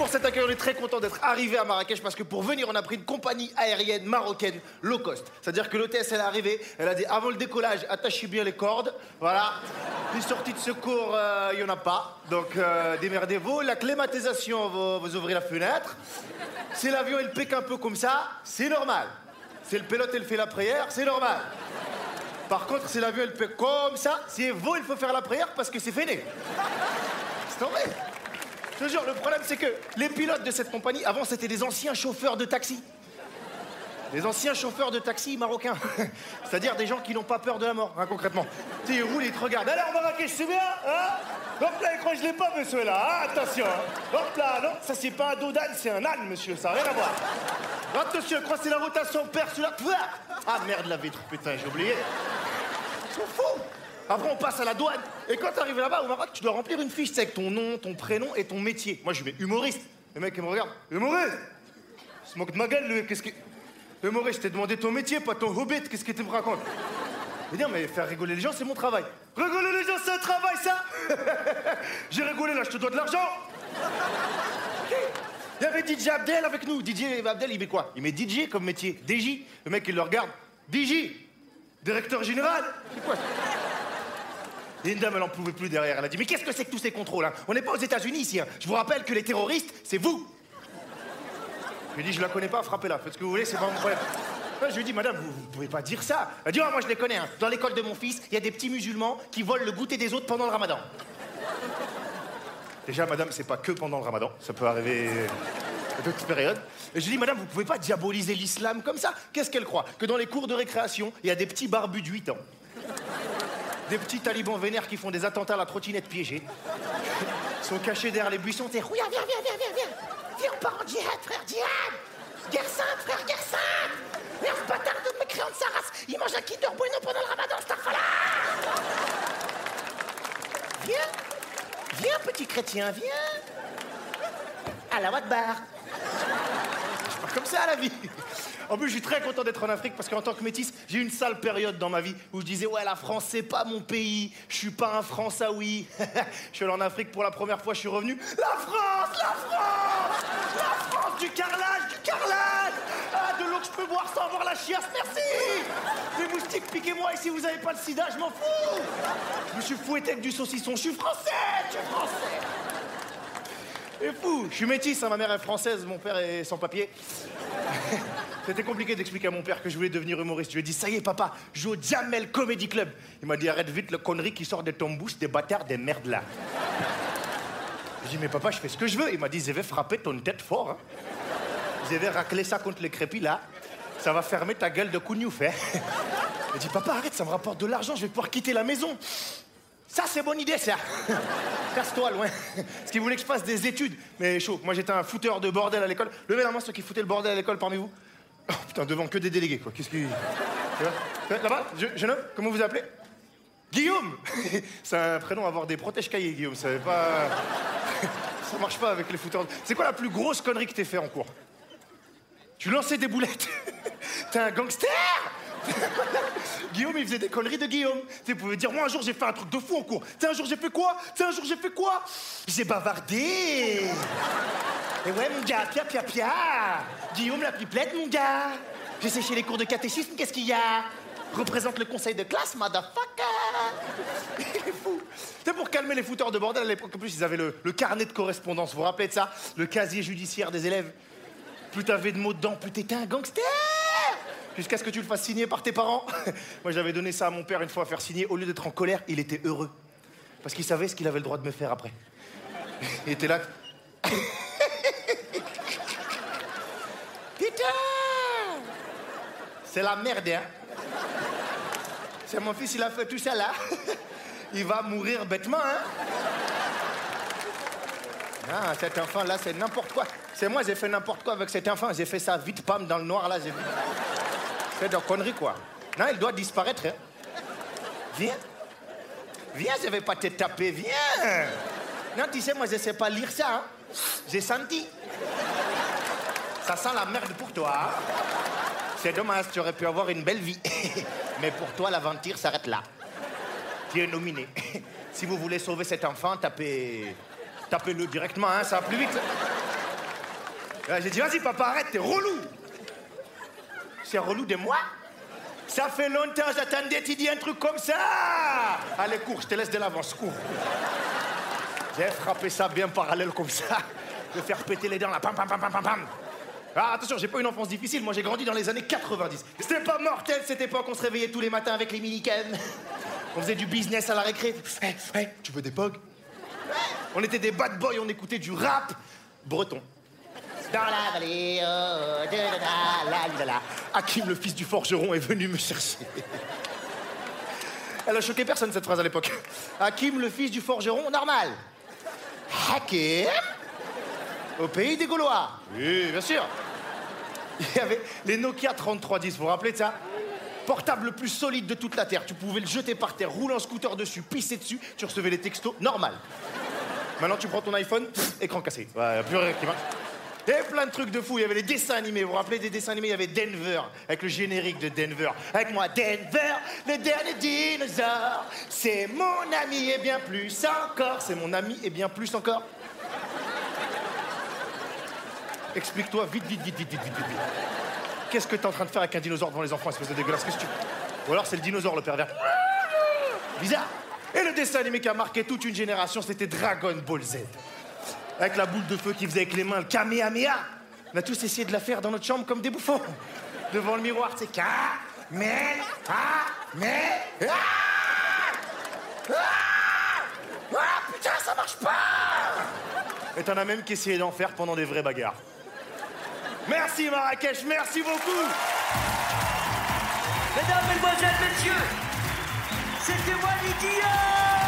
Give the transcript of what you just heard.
Pour cet accueil, on est très content d'être arrivé à Marrakech parce que pour venir, on a pris une compagnie aérienne marocaine low cost. C'est-à-dire que l'hôtesse, elle est arrivée, elle a dit avant le décollage, attachez bien les cordes, voilà. Les sorties de secours, il n'y en a pas, donc euh, démerdez-vous. La climatisation, vous, ouvrez la fenêtre. Si l'avion, il pique un peu comme ça, c'est normal. Si le pilote, il fait la prière, c'est normal. Par contre, si l'avion, il pique comme ça, c'est vous, il faut faire la prière parce que c'est fini. C'est vrai. Je te jure, le problème, c'est que les pilotes de cette compagnie, avant, c'était des anciens chauffeurs de taxi. Des anciens chauffeurs de taxi marocains. C'est-à-dire des gens qui n'ont pas peur de la mort, hein, concrètement. Tu ils roulent, ils te regardent. Alors, Marrakech, c'est bien, hein Hop là, je l'ai pas, monsieur, là. hein, attention. hein. Hop là, non, ça, c'est pas un dos d'âne, c'est un âne, monsieur. Ça n'a rien à voir. Attention, je crois que c'est la rotation père celui-là. Pouah Ah, merde, la vitre, putain, j'ai oublié. Ils sont. Après, on passe à la douane. Et quand tu arrives là-bas au Maroc, tu dois remplir une fiche, avec ton nom, ton prénom et ton métier. Moi, je mets humoriste. Le mec, il me regarde. Humoriste Il se moque de ma gueule, lui. Qu'est-ce que. Humoriste, je t'ai demandé ton métier, pas ton hobbit. Qu'est-ce que tu me racontes? Mais dire, mais faire rigoler les gens, c'est mon travail. Rigoler les gens, c'est un travail, ça J'ai rigolé, là, je te dois de l'argent Il y avait DJ Abdel avec nous. DJ Abdel, il met quoi? Il met DJ comme métier. DJ. Le mec, il le regarde. DJ Directeur général C'est quoi? Dame, elle en pouvait plus derrière. Elle a dit Mais qu'est-ce que c'est que tous ces contrôles hein? On n'est pas aux États-Unis ici. hein. Je vous rappelle que les terroristes, c'est vous. Je lui ai dit Je la connais pas, frappez-la. Faites ce que vous voulez, c'est pas mon problème. Je lui ai Madame, vous, vous pouvez pas dire ça. Elle a dit Oh, moi je les connais. hein. Dans l'école de mon fils, il y a des petits musulmans qui volent le goûter des autres pendant le ramadan. Déjà, madame, c'est pas que pendant le ramadan. Ça peut arriver à d'autres périodes. Je lui ai dit Madame, vous pouvez pas diaboliser l'islam comme ça? Qu'est-ce qu'elle croit? Que dans les cours de récréation, il y a des petits barbus de 8 ans. Des petits talibans vénères qui font des attentats à la trottinette piégée. Ils sont cachés derrière les buissons. Viens, viens, viens, viens, viens, viens. Viens, on part en djihad, frère, djihad. Guerre frère, guerre sainte. Merde, bâtard de mécréant de sa race. Il mange un Kinder Bueno pendant le ramadan, Starfala. Viens. Viens, petit chrétien, viens. À la Wadbar. C'est pas comme ça, la vie. En plus, je suis très content d'être en Afrique parce qu'en tant que métis, j'ai eu une sale période dans ma vie où je disais Ouais, la France, c'est pas mon pays. Je suis pas un Françaoui. je suis allé en Afrique pour la première fois, je suis revenu. La France, la France La France, du carrelage, du carrelage Ah, de l'eau que je peux boire sans avoir la chiasse, merci Les moustiques, piquez-moi et si vous avez pas le sida, je m'en fous Je me suis fouetté avec du saucisson, je suis français Je suis français C'est fou Je suis métis, hein, ma mère est française, mon père est sans papier. C'était compliqué d'expliquer à mon père que je voulais devenir humoriste. Je lui ai dit, ça y est, papa, joue au Jamel Comedy Club. Il m'a dit, arrête vite le connerie qui sort de ton bouche, des bâtards, des merdes là. J'ai dit, mais papa, je fais ce que je veux. Il m'a dit, je vais frapper ton tête fort. Hein. Je vais racler ça contre les crépis là. Ça va fermer ta gueule de cougnouf, hein. Il dit, papa, arrête, ça me rapporte de l'argent, je vais pouvoir quitter la maison. Ça, c'est bonne idée, ça. Casse-toi loin. Parce qu'il voulait que je fasse des études. Mais chaud, moi j'étais un fouteur de bordel à l'école. Levez la main ceux qui foutaient le bordel à l'école parmi vous. Oh putain, devant que des délégués, quoi. Qu'est-ce qui. Là-bas, je- jeune homme, comment vous appelez Guillaume C'est un prénom à avoir des protèges cahiers, Guillaume. Ça pas. Ça marche pas avec les fouteurs. C'est quoi la plus grosse connerie que t'aies fait en cours Tu lançais des boulettes T'es un gangster Guillaume, il faisait des conneries de Guillaume. Tu pouvez dire, moi, un jour, j'ai fait un truc de fou en cours. Tu un jour, j'ai fait quoi? Tu un jour, j'ai fait quoi? J'ai bavardé. Et ouais, mon gars, pia, pia, pia. Guillaume, la pipelette, mon gars. J'ai séché les cours de catéchisme, qu'est-ce qu'il y a? Représente le conseil de classe, motherfucker Il est fou C'est pour calmer les fouteurs de bordel à l'époque. En plus, ils avaient le, le carnet de correspondance. Vous vous rappelez de ça? Le casier judiciaire des élèves. Plus t'avais de mots dedans, plus t'étais un gangster Jusqu'à ce que tu le fasses signer par tes parents. Moi, j'avais donné ça à mon père une fois à faire signer. Au lieu d'être en colère, il était heureux. Parce qu'il savait ce qu'il avait le droit de me faire après. Il était là. Putain C'est la merde, hein. C'est mon fils, il a fait tout ça là. Il va mourir bêtement, hein. Ah, cet enfant-là, c'est n'importe quoi. C'est moi, j'ai fait n'importe quoi avec cet enfant. J'ai fait ça vite, pam, dans le noir, là. J'ai fait de conneries, quoi. Non, il doit disparaître. Hein. Viens. Viens, je vais pas te taper, viens. Non, tu sais, moi, je sais pas lire ça. Hein. J'ai senti. Ça sent la merde pour toi. Hein. C'est dommage, tu aurais pu avoir une belle vie. Mais pour toi, l'aventure s'arrête là. Tu es nominé. Si vous voulez sauver cet enfant, tapez. Tapez-le directement, hein, ça va plus vite. J'ai dit, vas-y, papa, arrête, t'es relou. C'est relou de moi Ça fait longtemps, j'attendais, tu dis un truc comme ça. Allez, cours, je te laisse de l'avance, cours. J'ai frappé ça bien parallèle comme ça. De faire péter les dents, là, pam, pam, pam, pam, pam, pam. Ah, attention, j'ai pas une enfance difficile. Moi, j'ai grandi dans les années 90. C'était pas mortel cette époque. On se réveillait tous les matins avec les mini On faisait du business à la récré. Hey, hey, tu veux des pogs? On était des bad boys. On écoutait du rap breton. Dans la vallée, oh, de la, la, la, Hakim, le fils du forgeron, est venu me chercher. Elle a choqué personne cette phrase à l'époque. Hakim, le fils du forgeron, normal. Hakim Au pays des Gaulois. Oui, bien sûr. Il y avait les Nokia 3310, vous vous rappelez de ça? Portable le plus solide de toute la Terre. Tu pouvais le jeter par terre, rouler en scooter dessus, pisser dessus, tu recevais les textos, normal. Maintenant, tu prends ton iPhone, écran cassé. Ouais, plus rien qui marche. Il y avait plein de trucs de fou. Il y avait les dessins animés. Vous vous rappelez des dessins animés? Il y avait Denver, avec le générique de Denver. Avec moi, Denver, le dernier dinosaure. C'est mon ami et bien plus encore. C'est mon ami et bien plus encore. Explique-toi vite, vite, vite, vite, vite, vite, vite. Qu'est-ce que t'es en train de faire avec un dinosaure devant les enfants, espèce de dégueulasse? Qu'est-ce que tu... Ou alors c'est le dinosaure, le pervers. Bizarre. Et le dessin animé qui a marqué toute une génération, c'était Dragon Ball Z. Avec la boule de feu qui faisait avec les mains, le Kamehameha. On a tous essayé de la faire dans notre chambre comme des bouffons. Devant le miroir, c'est Kamehameha. Ah, ah, putain, ça marche pas Et t'en as même qui essayaient d'en faire pendant des vraies bagarres. Merci Marrakech, merci beaucoup Mesdames, Mesdemoiselles, Messieurs, c'était moi Lydia